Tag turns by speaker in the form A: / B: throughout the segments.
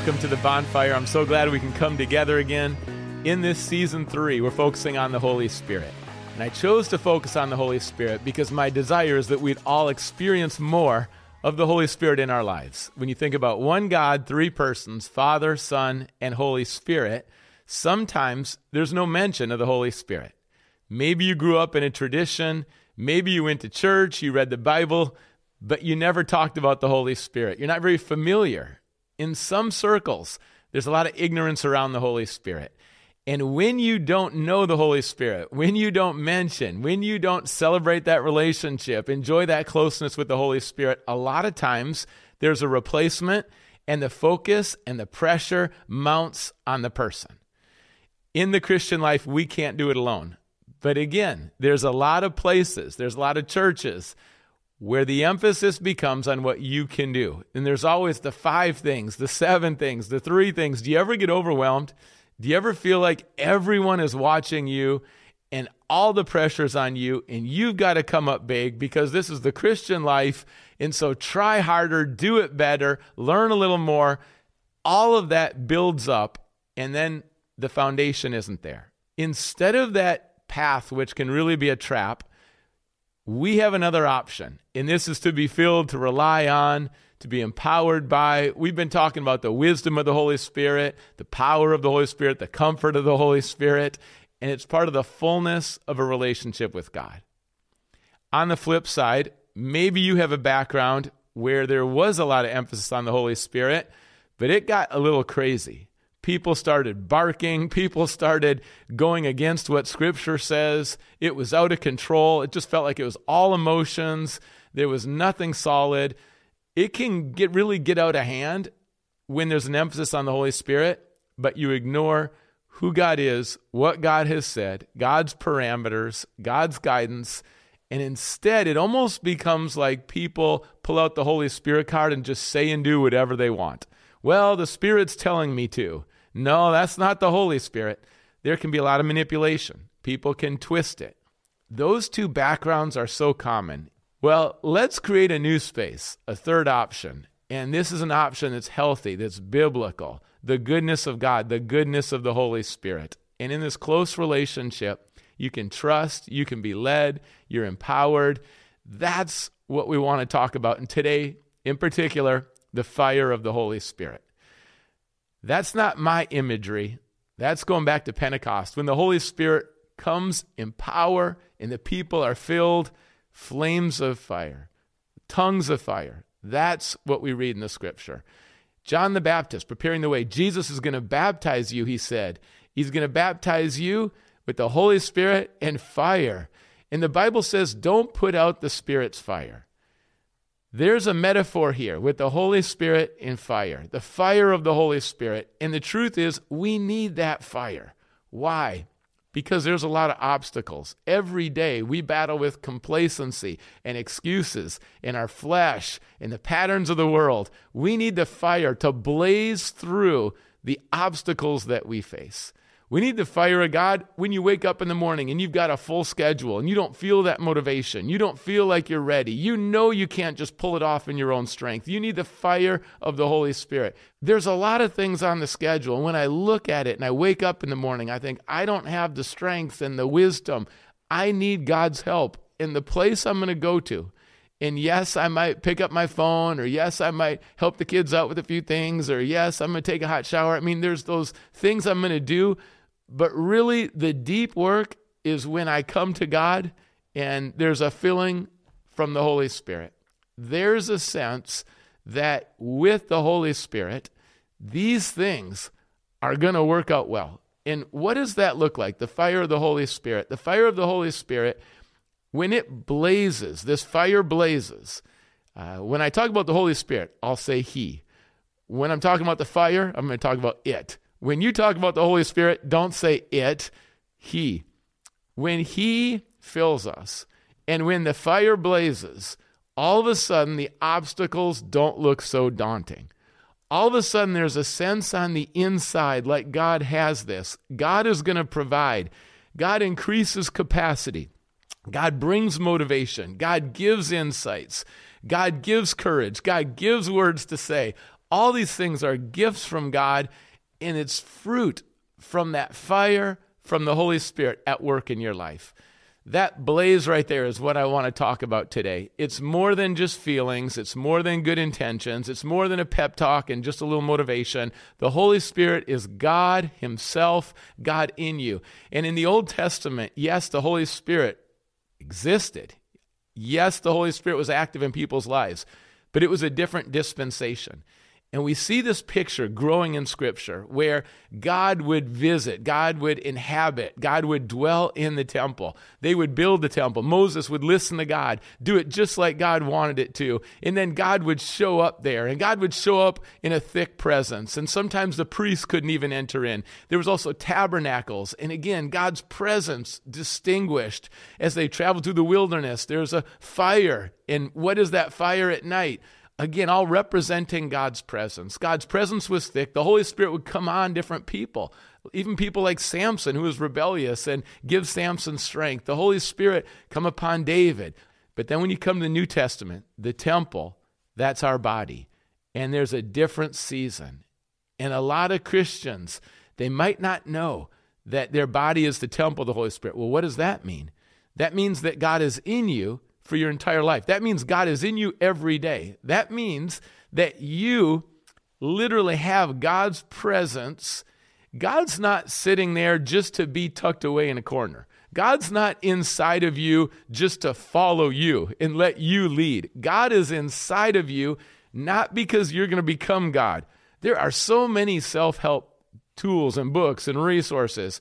A: Welcome to the bonfire. I'm so glad we can come together again. In this season three, we're focusing on the Holy Spirit. And I chose to focus on the Holy Spirit because my desire is that we'd all experience more of the Holy Spirit in our lives. When you think about one God, three persons Father, Son, and Holy Spirit sometimes there's no mention of the Holy Spirit. Maybe you grew up in a tradition, maybe you went to church, you read the Bible, but you never talked about the Holy Spirit. You're not very familiar in some circles, there's a lot of ignorance around the Holy Spirit. And when you don't know the Holy Spirit, when you don't mention, when you don't celebrate that relationship, enjoy that closeness with the Holy Spirit, a lot of times there's a replacement and the focus and the pressure mounts on the person. In the Christian life, we can't do it alone. But again, there's a lot of places, there's a lot of churches where the emphasis becomes on what you can do. And there's always the five things, the seven things, the three things. Do you ever get overwhelmed? Do you ever feel like everyone is watching you and all the pressure's on you and you've got to come up big because this is the Christian life? And so try harder, do it better, learn a little more. All of that builds up and then the foundation isn't there. Instead of that path, which can really be a trap, we have another option, and this is to be filled, to rely on, to be empowered by. We've been talking about the wisdom of the Holy Spirit, the power of the Holy Spirit, the comfort of the Holy Spirit, and it's part of the fullness of a relationship with God. On the flip side, maybe you have a background where there was a lot of emphasis on the Holy Spirit, but it got a little crazy. People started barking. People started going against what Scripture says. It was out of control. It just felt like it was all emotions. There was nothing solid. It can get really get out of hand when there's an emphasis on the Holy Spirit, but you ignore who God is, what God has said, God's parameters, God's guidance, and instead it almost becomes like people pull out the Holy Spirit card and just say and do whatever they want. Well, the Spirit's telling me to. No, that's not the Holy Spirit. There can be a lot of manipulation. People can twist it. Those two backgrounds are so common. Well, let's create a new space, a third option. And this is an option that's healthy, that's biblical. The goodness of God, the goodness of the Holy Spirit. And in this close relationship, you can trust, you can be led, you're empowered. That's what we want to talk about. And today, in particular, the fire of the Holy Spirit. That's not my imagery. That's going back to Pentecost. When the Holy Spirit comes in power and the people are filled, flames of fire, tongues of fire. That's what we read in the scripture. John the Baptist preparing the way. Jesus is going to baptize you, he said. He's going to baptize you with the Holy Spirit and fire. And the Bible says, don't put out the Spirit's fire. There's a metaphor here with the Holy Spirit and fire, the fire of the Holy Spirit. And the truth is, we need that fire. Why? Because there's a lot of obstacles. Every day we battle with complacency and excuses in our flesh and the patterns of the world. We need the fire to blaze through the obstacles that we face. We need the fire of God when you wake up in the morning and you've got a full schedule and you don't feel that motivation. You don't feel like you're ready. You know you can't just pull it off in your own strength. You need the fire of the Holy Spirit. There's a lot of things on the schedule. And when I look at it and I wake up in the morning, I think, I don't have the strength and the wisdom. I need God's help in the place I'm going to go to. And yes, I might pick up my phone, or yes, I might help the kids out with a few things, or yes, I'm going to take a hot shower. I mean, there's those things I'm going to do but really, the deep work is when I come to God and there's a filling from the Holy Spirit. There's a sense that with the Holy Spirit, these things are going to work out well. And what does that look like? The fire of the Holy Spirit. The fire of the Holy Spirit, when it blazes, this fire blazes. Uh, when I talk about the Holy Spirit, I'll say He. When I'm talking about the fire, I'm going to talk about it. When you talk about the Holy Spirit, don't say it, He. When He fills us and when the fire blazes, all of a sudden the obstacles don't look so daunting. All of a sudden there's a sense on the inside like God has this. God is going to provide. God increases capacity. God brings motivation. God gives insights. God gives courage. God gives words to say All these things are gifts from God, and it's fruit from that fire from the Holy Spirit at work in your life. That blaze right there is what I want to talk about today. It's more than just feelings, it's more than good intentions, it's more than a pep talk and just a little motivation. The Holy Spirit is God Himself, God in you. And in the Old Testament, yes, the Holy Spirit existed. Yes, the Holy Spirit was active in people's lives, but it was a different dispensation. And we see this picture growing in Scripture where God would visit, God would inhabit, God would dwell in the temple. They would build the temple. Moses would listen to God, do it just like God wanted it to. And then God would show up there, and God would show up in a thick presence. And sometimes the priests couldn't even enter in. There was also tabernacles. And again, God's presence distinguished as they traveled through the wilderness. There's a fire. And what is that fire at night? Again, all representing God's presence. God's presence was thick. The Holy Spirit would come on different people, even people like Samson, who was rebellious, and give Samson strength. The Holy Spirit come upon David. But then when you come to the New Testament, the temple, that's our body. And there's a different season. And a lot of Christians, they might not know that their body is the temple of the Holy Spirit. Well, what does that mean? That means that God is in you for your entire life. That means God is in you every day. That means that you literally have God's presence. God's not sitting there just to be tucked away in a corner. God's not inside of you just to follow you and let you lead. God is inside of you not because you're going to become God. There are so many self help tools and books and resources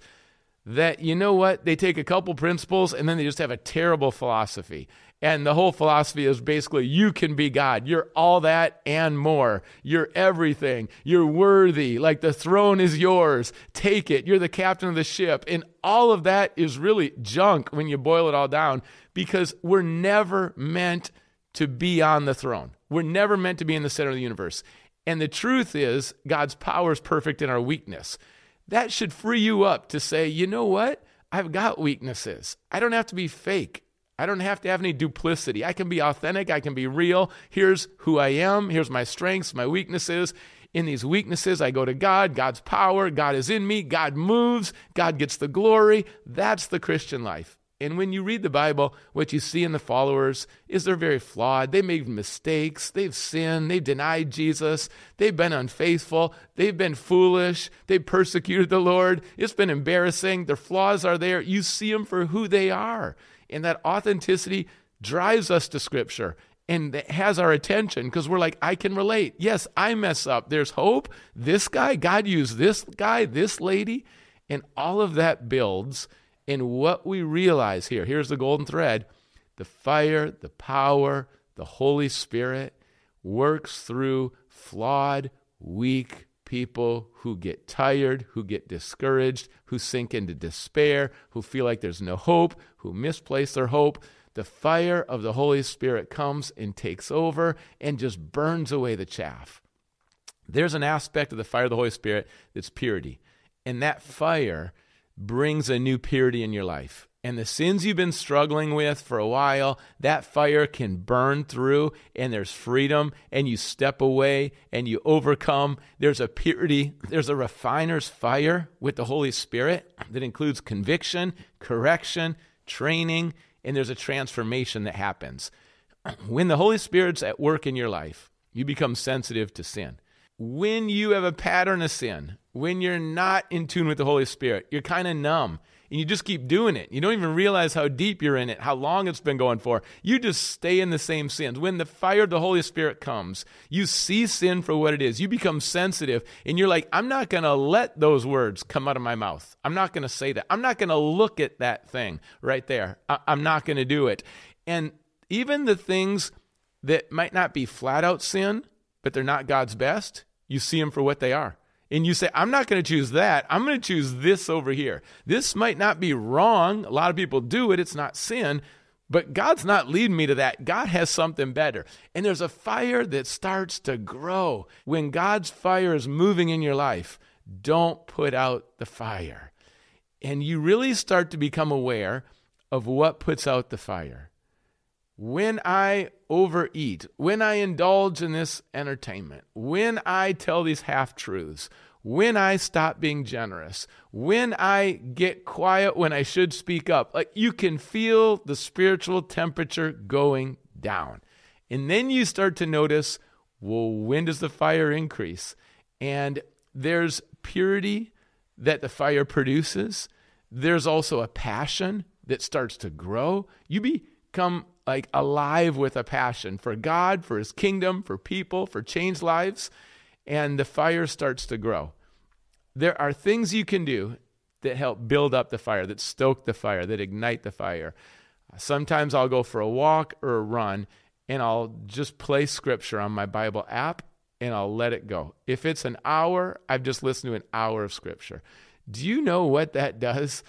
A: that, you know what? They take a couple principles and then they just have a terrible philosophy. And the whole philosophy is basically you can be God. You're all that and more. You're everything. You're worthy. Like the throne is yours. Take it. You're the captain of the ship. And all of that is really junk when you boil it all down because we're never meant to be on the throne. We're never meant to be in the center of the universe. And the truth is, God's power is perfect in our weakness. That should free you up to say, you know what? I've got weaknesses. I don't have to be fake. I don't have to have any duplicity. I can be authentic. I can be real. Here's who I am. Here's my strengths, my weaknesses. In these weaknesses, I go to God. God's power. God is in me. God moves. God gets the glory. That's the Christian life. And when you read the Bible, what you see in the followers is they're very flawed. They made mistakes. They've sinned. They've denied Jesus. They've been unfaithful. They've been foolish. They've persecuted the Lord. It's been embarrassing. Their flaws are there. You see them for who they are. And that authenticity drives us to Scripture and has our attention because we're like, I can relate. Yes, I mess up. There's hope. This guy, God used this guy, this lady. And all of that builds in what we realize here. Here's the golden thread the fire, the power, the Holy Spirit works through flawed, weak people who get tired, who get discouraged, who sink into despair, who feel like there's no hope, who misplace their hope. The fire of the Holy Spirit comes and takes over and just burns away the chaff. There's an aspect of the fire of the Holy Spirit that's purity. And that fire brings a new purity in your life and the sins you've been struggling with for a while, that fire can burn through and there's freedom and you step away and you overcome. There's a purity, there's a refiner's fire with the Holy Spirit that includes conviction, correction, training, and there's a transformation that happens. When the Holy Spirit's at work in your life, you become sensitive to sin. When you have a pattern of sin, when you're not in tune with the Holy Spirit, you're kind of numb and you just keep doing it. You don't even realize how deep you're in it, how long it's been going for. You just stay in the same sins. When the fire of the Holy Spirit comes, you see sin for what it is. You become sensitive and you're like, I'm not going to let those words come out of my mouth. I'm not going to say that. I'm not going to look at that thing right there. I- I'm not going to do it. And even the things that might not be flat out sin, but they're not God's best, you see them for what they are and you say, I'm not going to choose that. I'm going to choose this over here. This might not be wrong. A lot of people do it, it's not sin. But God's not leading me to that. God has something better. And there's a fire that starts to grow. When God's fire is moving in your life, don't put out the fire. And you really start to become aware of what puts out the fire. When I overeat, when I indulge in this entertainment, when I tell these half truths, when I stop being generous, when I get quiet when I should speak up, like you can feel the spiritual temperature going down. And then you start to notice, well, when does the fire increase? And there's purity that the fire produces. There's also a passion that starts to grow. You become like alive with a passion for God, for his kingdom, for people, for changed lives and the fire starts to grow. There are things you can do that help build up the fire, that stoke the fire, that ignite the fire. Sometimes I'll go for a walk or a run and I'll just play scripture on my Bible app and I'll let it go. If it's an hour, I've just listened to an hour of scripture. Do you know what that does?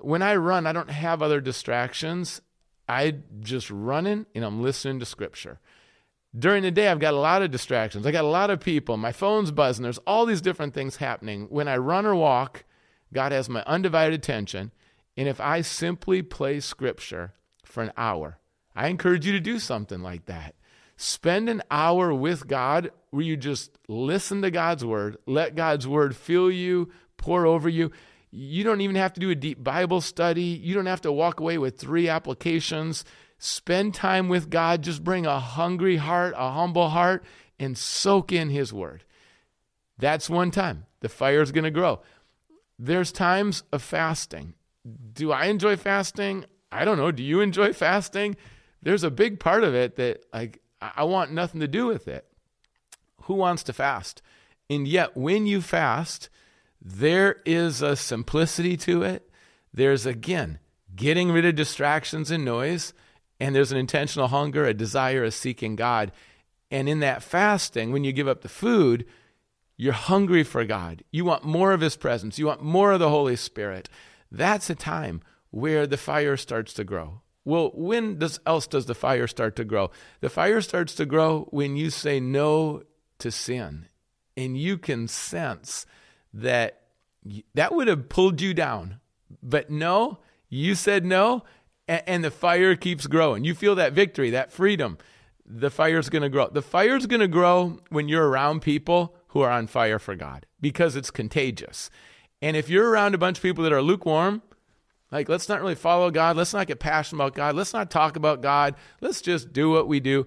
A: When I run, I don't have other distractions. I just running and I'm listening to scripture during the day, I've got a lot of distractions. I got a lot of people. My phone's buzzing. There's all these different things happening. When I run or walk, God has my undivided attention. And if I simply play scripture for an hour, I encourage you to do something like that. Spend an hour with God where you just listen to God's word, let God's word fill you, pour over you. You don't even have to do a deep Bible study. You don't have to walk away with three applications. Spend time with God. Just bring a hungry heart, a humble heart, and soak in His Word. That's one time. The fire is going to grow. There's times of fasting. Do I enjoy fasting? I don't know. Do you enjoy fasting? There's a big part of it that like I want nothing to do with it. Who wants to fast? And yet when you fast, there is a simplicity to it. There's again getting rid of distractions and noise and there's an intentional hunger, a desire, a seeking God. And in that fasting, when you give up the food, you're hungry for God. You want more of His presence. You want more of the Holy Spirit. That's a time where the fire starts to grow. Well, when does, else does the fire start to grow? The fire starts to grow when you say no to sin. And you can sense that that would have pulled you down. But no, you said no, and, and the fire keeps growing. You feel that victory, that freedom. The fire's going to grow. The fire's going to grow when you're around people who are on fire for God because it's contagious. And if you're around a bunch of people that are lukewarm, like let's not really follow God, let's not get passionate about God, let's not talk about God, let's just do what we do.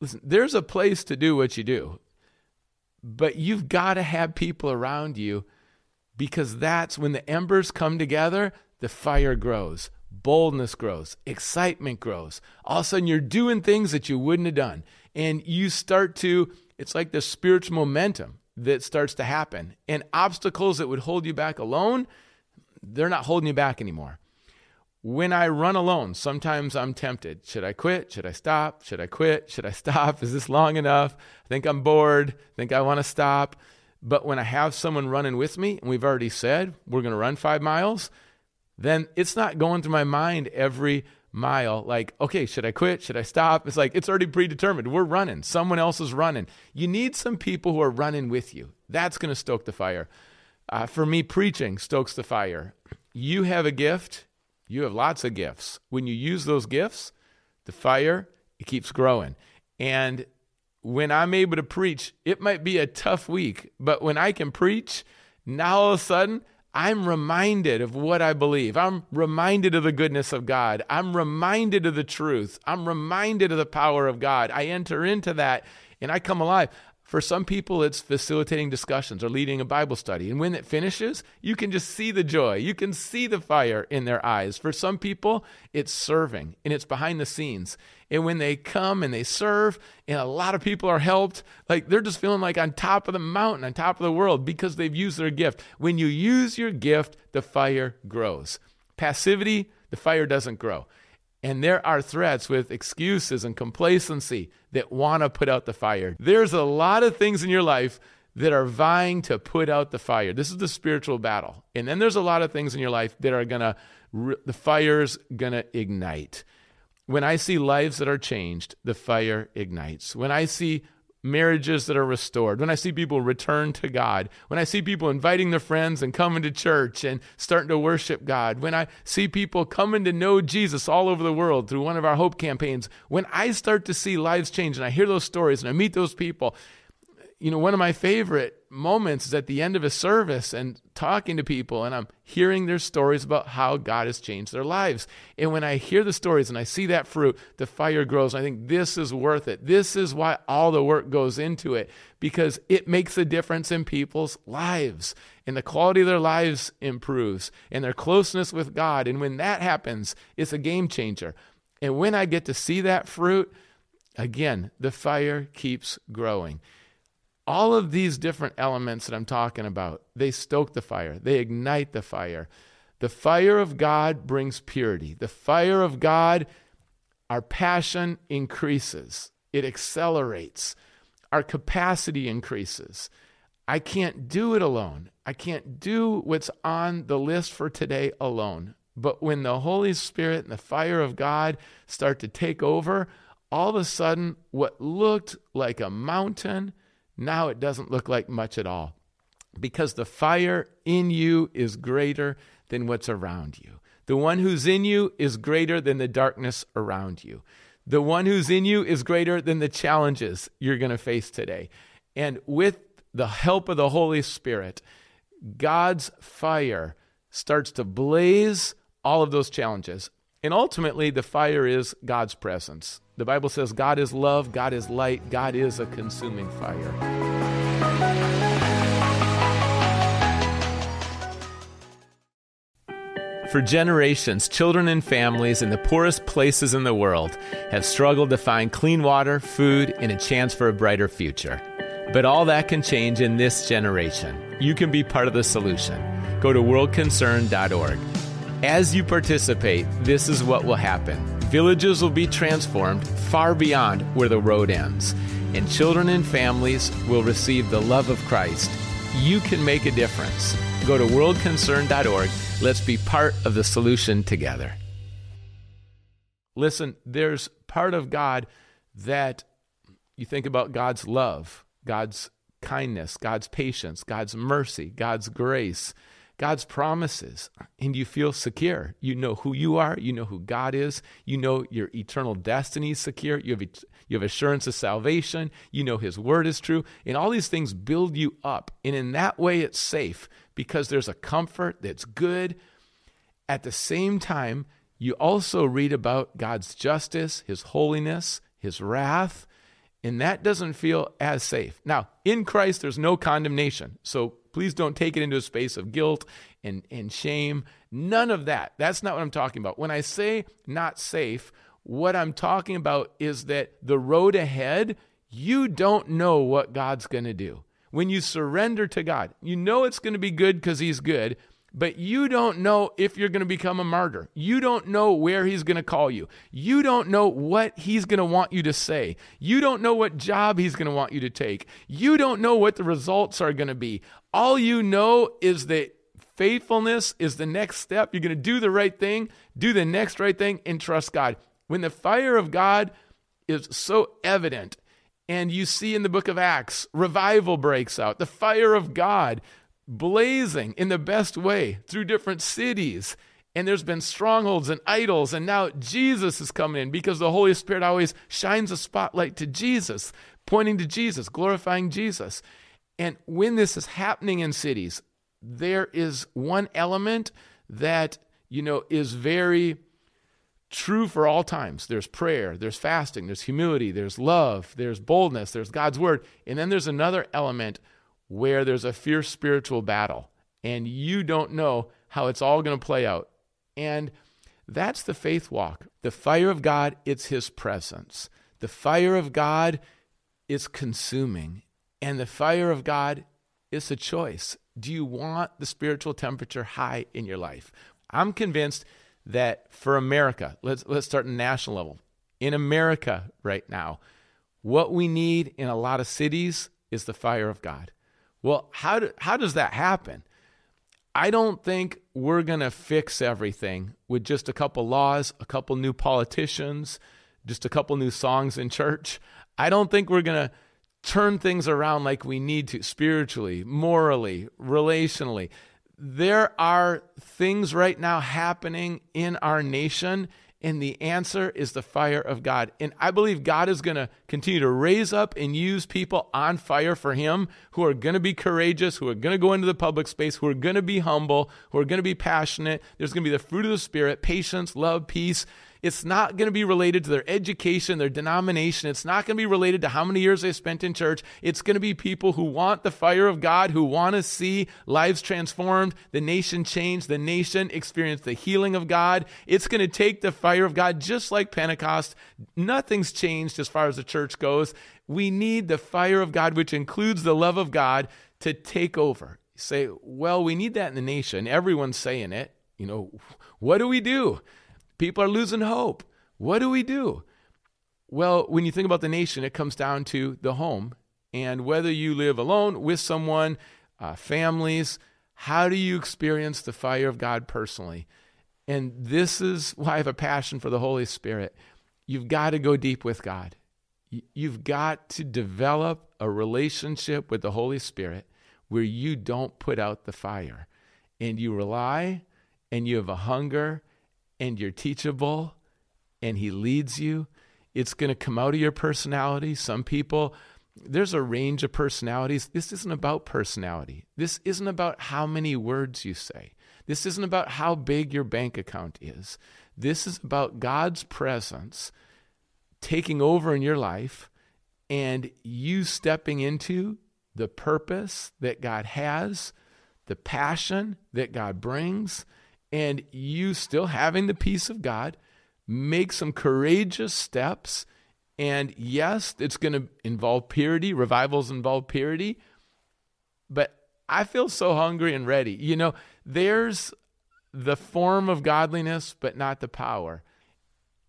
A: Listen, there's a place to do what you do. But you've got to have people around you because that's when the embers come together, the fire grows boldness grows, excitement grows. All of a sudden, you're doing things that you wouldn't have done. And you start to, it's like this spiritual momentum that starts to happen. And obstacles that would hold you back alone, they're not holding you back anymore. When I run alone, sometimes I'm tempted. Should I quit? Should I stop? Should I quit? Should I stop? Is this long enough? I think I'm bored. I think I want to stop. But when I have someone running with me, and we've already said we're going to run five miles, then it's not going through my mind every mile like, okay, should I quit? Should I stop? It's like, it's already predetermined. We're running. Someone else is running. You need some people who are running with you. That's going to stoke the fire. Uh, for me, preaching stokes the fire. You have a gift, you have lots of gifts. When you use those gifts, the fire, it keeps growing. And when I'm able to preach, it might be a tough week, but when I can preach, now all of a sudden, I'm reminded of what I believe. I'm reminded of the goodness of God. I'm reminded of the truth. I'm reminded of the power of God. I enter into that and I come alive. For some people, it's facilitating discussions or leading a Bible study. And when it finishes, you can just see the joy. You can see the fire in their eyes. For some people, it's serving and it's behind the scenes. And when they come and they serve, and a lot of people are helped, like they're just feeling like on top of the mountain, on top of the world because they've used their gift. When you use your gift, the fire grows. Passivity, the fire doesn't grow. And there are threats with excuses and complacency that want to put out the fire. There's a lot of things in your life that are vying to put out the fire. This is the spiritual battle. And then there's a lot of things in your life that are going to, the fire's going to ignite. When I see lives that are changed, the fire ignites. When I see marriages that are restored, when I see people return to God, when I see people inviting their friends and coming to church and starting to worship God, when I see people coming to know Jesus all over the world through one of our hope campaigns, when I start to see lives change and I hear those stories and I meet those people, you know, one of my favorite moments is at the end of a service and talking to people, and I'm hearing their stories about how God has changed their lives. And when I hear the stories and I see that fruit, the fire grows. I think this is worth it. This is why all the work goes into it because it makes a difference in people's lives, and the quality of their lives improves, and their closeness with God. And when that happens, it's a game changer. And when I get to see that fruit, again, the fire keeps growing all of these different elements that I'm talking about, they stoke the fire, they ignite the fire. The fire of God brings purity. The fire of God, our passion increases, it accelerates, our capacity increases. I can't do it alone. I can't do what's on the list for today alone. But when the Holy Spirit and the fire of God start to take over, all of a sudden, what looked like a mountain now it doesn't look like much at all because the fire in you is greater than what's around you. The one who's in you is greater than the darkness around you. The one who's in you is greater than the challenges you're going to face today. And with the help of the Holy Spirit, God's fire starts to blaze all of those challenges. And ultimately, the fire is God's presence. The Bible says God is love, God is light, God is a consuming fire. For generations, children and families in the poorest places in the world have struggled to find clean water, food, and a chance for a brighter future. But all that can change in this generation. You can be part of the solution. Go to worldconcern.org. As you participate, this is what will happen villages will be transformed far beyond where the road ends, and children and families will receive the love of Christ. You can make a difference. Go to worldconcern.org. Let's be part of the solution together. Listen, there's part of God that you think about God's love, God's kindness, God's patience, God's mercy, God's grace. God's promises and you feel secure. You know who you are, you know who God is, you know your eternal destiny is secure, you have, you have assurance of salvation, you know His word is true, and all these things build you up. And in that way, it's safe because there's a comfort that's good. At the same time, you also read about God's justice, His holiness, His wrath, and that doesn't feel as safe. Now, in Christ, there's no condemnation. So Please don't take it into a space of guilt and, and shame. None of that. That's not what I'm talking about. When I say not safe, what I'm talking about is that the road ahead, you don't know what God's going to do. When you surrender to God, you know it's going to be good because He's good, but you don't know if you're going to become a martyr. You don't know where he's going to call you. You don't know what he's going to want you to say. You don't know what job he's going to want you to take. You don't know what the results are going to be. All you know is that faithfulness is the next step. You're going to do the right thing, do the next right thing, and trust God. When the fire of God is so evident, and you see in the book of Acts, revival breaks out, the fire of God blazing in the best way through different cities. And there's been strongholds and idols, and now Jesus is coming in because the Holy Spirit always shines a spotlight to Jesus, pointing to Jesus, glorifying Jesus. And when this is happening in cities, there is one element that, you know, is very true for all times. There's prayer, there's fasting, there's humility, there's love, there's boldness, there's God's word. And then there's another element where there's a fierce spiritual battle and you don't know how it's all going to play out. And that's the faith walk. The fire of God, it's his presence. The fire of God is consuming. And the fire of God is a choice. Do you want the spiritual temperature high in your life? I'm convinced that for America, let's let's start in national level. In America right now, what we need in a lot of cities is the fire of God. Well, how, do, how does that happen? I don't think we're going to fix everything with just a couple laws, a couple new politicians, just a couple new songs in church. I don't think we're going to turn things around like we need to spiritually, morally, relationally. There are things right now happening in our nation and the answer is the fire of God. And I believe God is going to continue to raise up and use people on fire for Him who are going to be courageous, who are going to go into the public space, who are going to be humble, who are going to be passionate. There's going to be the fruit of the Spirit patience, love, peace. It's not going to be related to their education, their denomination. It's not going to be related to how many years they spent in church. It's going to be people who want the fire of God, who want to see lives transformed, the nation changed, the nation experience the healing of God. It's going to take the fire of God, just like Pentecost. Nothing's changed as far as the church goes. We need the fire of God, which includes the love of God, to take over. You say, well, we need that in the nation. Everyone's saying it. You know, what do we do? People are losing hope. What do we do? Well, when you think about the nation, it comes down to the home. And whether you live alone, with someone, uh, families, how do you experience the fire of God personally? And this is why I have a passion for the Holy Spirit. You've got to go deep with God. You've got to develop a relationship with the Holy Spirit where you don't put out the fire and you rely and you have a hunger and you're teachable and he leads you. It's going to come out of your personality. Some people, there's a range of personalities. This isn't about personality. This isn't about how many words you say. This isn't about how big your bank account is. This is about God's presence taking over in your life and you stepping into the purpose that God has, the passion that God brings and you still having the peace of God, make some courageous steps. And yes, it's going to involve purity. Revivals involve purity. But I feel so hungry and ready. You know, there's the form of godliness, but not the power.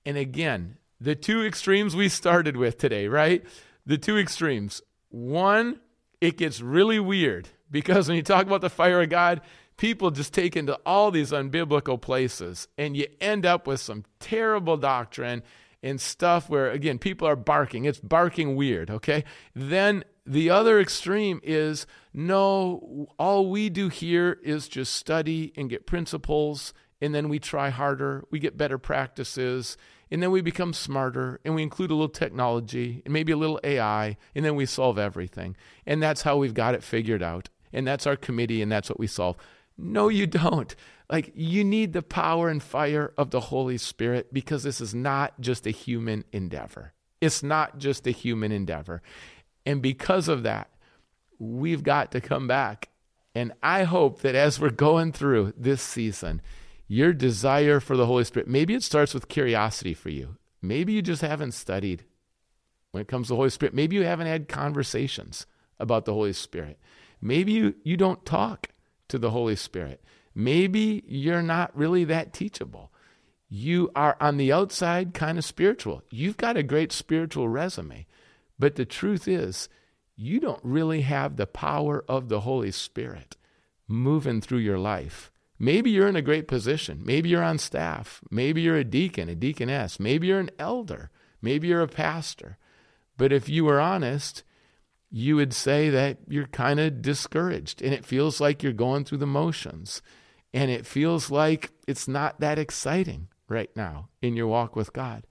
A: And again, the two extremes we started with today, right? The two extremes. One, it gets really weird because when you talk about the fire of God, people just take into all these unbiblical places, and you end up with some terrible doctrine and stuff where, again, people are barking. It's barking weird, okay? Then the other extreme is no, all we do here is just study and get principles, and then we try harder, we get better practices, and then we become smarter, and we include a little technology and maybe a little AI, and then we solve everything. And that's how we've got it figured out. And that's our committee, and that's what we solve. No, you don't. Like, you need the power and fire of the Holy Spirit because this is not just a human endeavor. It's not just a human endeavor. And because of that, we've got to come back. And I hope that as we're going through this season, your desire for the Holy Spirit, maybe it starts with curiosity for you. Maybe you just haven't studied when it comes to the Holy Spirit. Maybe you haven't had conversations about the Holy Spirit. Maybe you, you don't talk to the Holy Spirit. Maybe you're not really that teachable. You are on the outside kind of spiritual. You've got a great spiritual resume. But the truth is, you don't really have the power of the Holy Spirit moving through your life. Maybe you're in a great position. Maybe you're on staff. Maybe you're a deacon, a deaconess. Maybe you're an elder. Maybe you're a pastor. But if you were honest, you would say that you're kind of discouraged and it feels like you're going through the motions and it feels like it's not that exciting right now in your walk with God.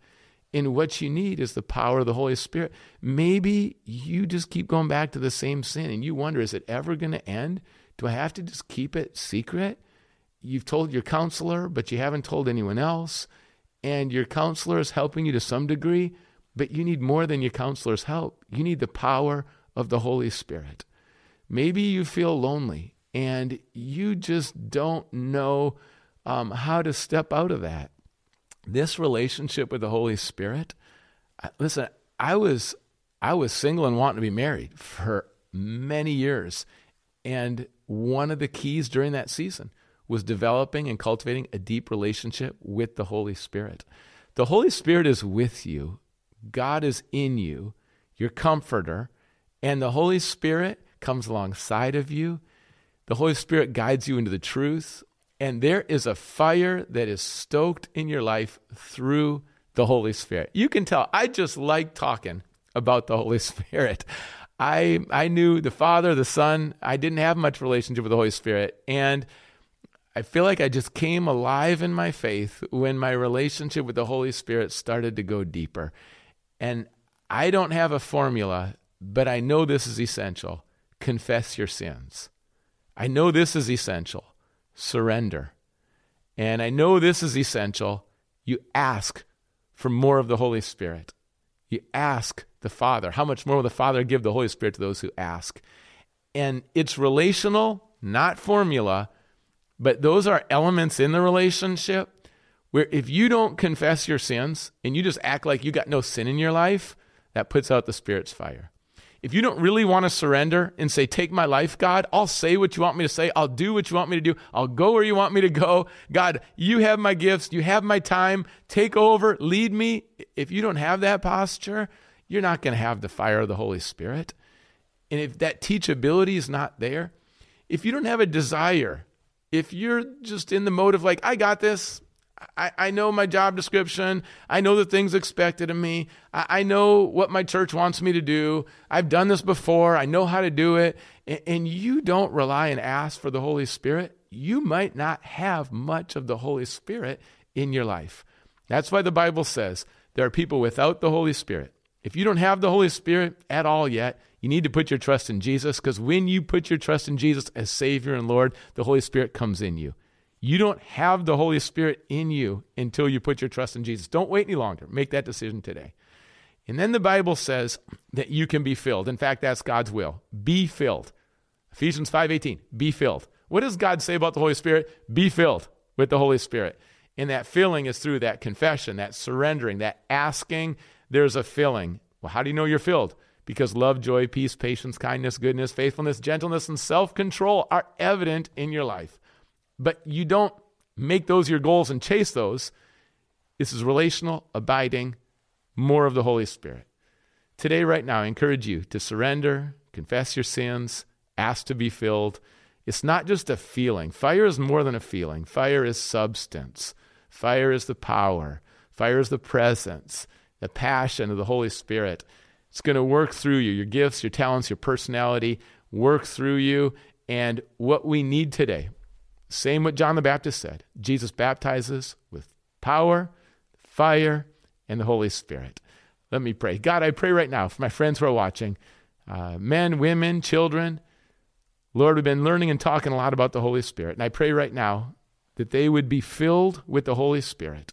A: And what you need is the power of the Holy Spirit. Maybe you just keep going back to the same sin and you wonder, is it ever going to end? Do I have to just keep it secret? You've told your counselor, but you haven't told anyone else. And your counselor is helping you to some degree, but you need more than your counselor's help. You need the power of the Holy Spirit. Maybe you feel lonely and you just don't know um, how to step out of that. This relationship with the Holy Spirit, listen, I was I was single and wanting to be married for many years, and one of the keys during that season was developing and cultivating a deep relationship with the Holy Spirit. The Holy Spirit is with you. God is in you, your comforter, and the Holy Spirit comes alongside of you. The Holy Spirit guides you into the truth. And there is a fire that is stoked in your life through the Holy Spirit. You can tell I just like talking about the Holy Spirit. I I knew the Father, the Son. I didn't have much relationship with the Holy Spirit, and I feel like I just came alive in my faith when my relationship with the Holy Spirit started to go deeper. And I don't have a formula, but I know this is essential. Confess your sins. I know this is essential. Surrender. And I know this is essential. You ask for more of the Holy Spirit. You ask the Father. How much more will the Father give the Holy Spirit to those who ask? And it's relational, not formula, but those are elements in the relationship where if you don't confess your sins and you just act like you got no sin in your life, that puts out the Spirit's fire. If you don't really want to surrender and say, Take my life, God, I'll say what you want me to say. I'll do what you want me to do. I'll go where you want me to go. God, you have my gifts. You have my time. Take over. Lead me. If you don't have that posture, you're not going to have the fire of the Holy Spirit. And if that teachability is not there, if you don't have a desire, if you're just in the mode of like, I got this, I, I know my job description. I know the things expected of me. I, I know what my church wants me to do. I've done this before. I know how to do it. And, and you don't rely and ask for the Holy Spirit. You might not have much of the Holy Spirit in your life. That's why the Bible says there are people without the Holy Spirit. If you don't have the Holy Spirit at all yet, you need to put your trust in Jesus because when you put your trust in Jesus as Savior and Lord, the Holy Spirit comes in you. You don't have the Holy Spirit in you until you put your trust in Jesus. Don't wait any longer. Make that decision today. And then the Bible says that you can be filled. In fact, that's God's will. Be filled. Ephesians 5:18. Be filled. What does God say about the Holy Spirit? Be filled with the Holy Spirit. And that filling is through that confession, that surrendering, that asking. There's a filling. Well, how do you know you're filled? Because love, joy, peace, patience, kindness, goodness, faithfulness, gentleness, and self control are evident in your life but you don't make those your goals and chase those. This is relational, abiding, more of the Holy Spirit. Today, right now, I encourage you to surrender, confess your sins, ask to be filled. It's not just a feeling. Fire is more than a feeling, fire is substance. Fire is the power, fire is the presence, the passion of the Holy Spirit. It's going to work through you, your gifts, your talents, your personality, work through you. And what we need today same what John the Baptist said. Jesus baptizes with power, fire, and the Holy Spirit. Let me pray. God, I pray right now for my friends who are watching, uh, men, women, children. Lord, we've been learning and talking a lot about the Holy Spirit. And I pray right now that they would be filled with the Holy Spirit,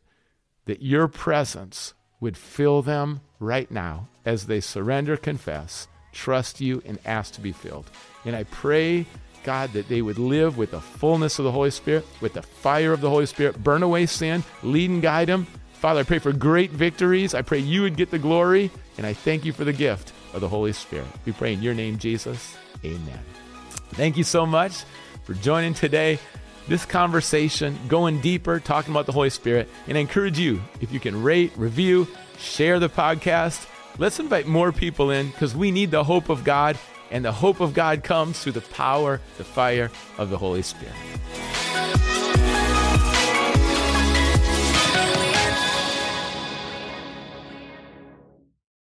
A: that your presence would fill them right now as they surrender, confess, trust you, and ask to be filled. And I pray God, that they would live with the fullness of the Holy Spirit, with the fire of the Holy Spirit, burn away sin, lead and guide them. Father, I pray for great victories. I pray you would get the glory, and I thank you for the gift of the Holy Spirit. We pray in your name, Jesus. Amen. Thank you so much for joining today. This conversation, going deeper, talking about the Holy Spirit, and I encourage you, if you can rate, review, share the podcast, let's invite more people in because we need the hope of God and the hope of God comes through the power, the fire of the Holy Spirit.